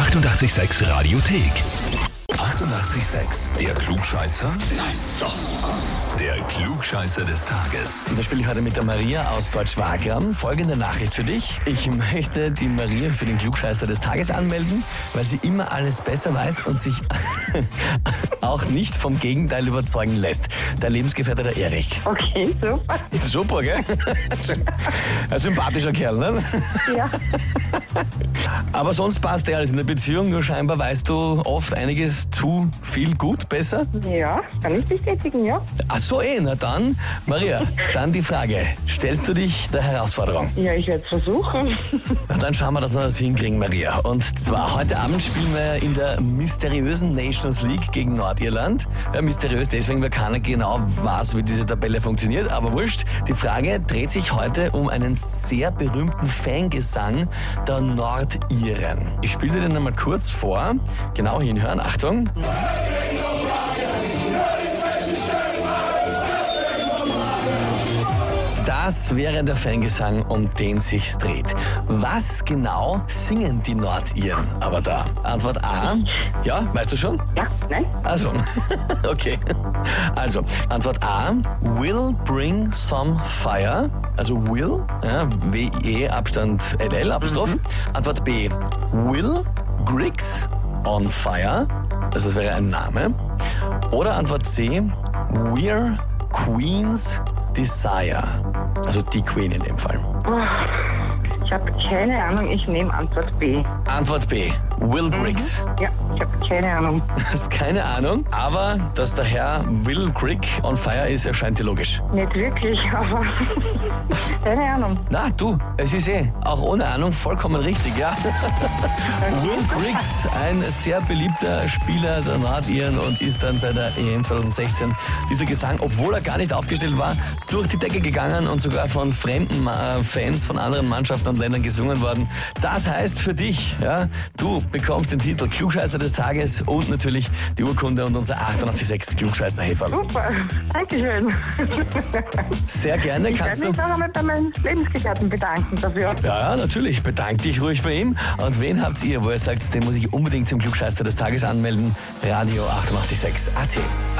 886 Radiothek. 88,6. Der Klugscheißer? Nein, doch. Der Klugscheißer des Tages. Und da spiele ich heute mit der Maria aus Deutsch-Wagram. Folgende Nachricht für dich. Ich möchte die Maria für den Klugscheißer des Tages anmelden, weil sie immer alles besser weiß und sich auch nicht vom Gegenteil überzeugen lässt. Der Lebensgefährte der Erich. Okay, super. Ist super, gell? Ein sympathischer Kerl, ne? Ja, Aber sonst passt ja alles in der Beziehung, nur scheinbar weißt du oft einiges zu viel gut, besser. ja, kann ich bestätigen, ja. Ach so, eh, na dann, Maria, dann die Frage. Stellst du dich der Herausforderung? Ja, ich werde es versuchen. Na dann schauen wir, dass wir das hinkriegen, Maria. Und zwar heute Abend spielen wir in der mysteriösen Nations League gegen Nordirland. Ja, mysteriös deswegen, weil keiner genau weiß, wie diese Tabelle funktioniert. Aber wurscht, die Frage dreht sich heute um einen sehr berühmten Fangesang der Nordiren. Ich spiele dir den einmal kurz vor. Genau hinhören, Achtung. Das wäre der Fangesang, um den sich's dreht. Was genau singen die Nordiren aber da? Antwort A. Ja, weißt du schon? Ja, nein? Also, okay. Also, Antwort A. Will bring some fire. Also will, ja, W-E, Abstand LL, Apostroph. Antwort B. Will Griggs on fire. Also, das wäre ein Name. Oder Antwort C. We're Queen's Desire. Also die Queen in dem Fall. Ich habe keine Ahnung, ich nehme Antwort B. Antwort B. Will Griggs. Ja, ich habe keine Ahnung. Hast keine Ahnung, aber dass der Herr Will Grigg on fire ist, erscheint dir logisch. Nicht wirklich, aber keine Ahnung. Na, du, es ist eh, auch ohne Ahnung, vollkommen richtig, ja. Will Griggs, ein sehr beliebter Spieler der Nordiren und ist dann bei der EM 2016 dieser Gesang, obwohl er gar nicht aufgestellt war, durch die Decke gegangen und sogar von fremden äh, Fans von anderen Mannschaften Ländern gesungen worden. Das heißt für dich, ja, du bekommst den Titel Klugscheißer des Tages und natürlich die Urkunde und unser 886 klugscheißer -Häferl. Super, Dankeschön. Sehr gerne Ich kannst werde du. mich auch einmal bei meinem Lebensgefährten bedanken dafür. Ja, ja, natürlich. Bedank dich ruhig bei ihm. Und wen habt ihr, wo ihr sagt, den muss ich unbedingt zum Klugscheißer des Tages anmelden? Radio 886 AT.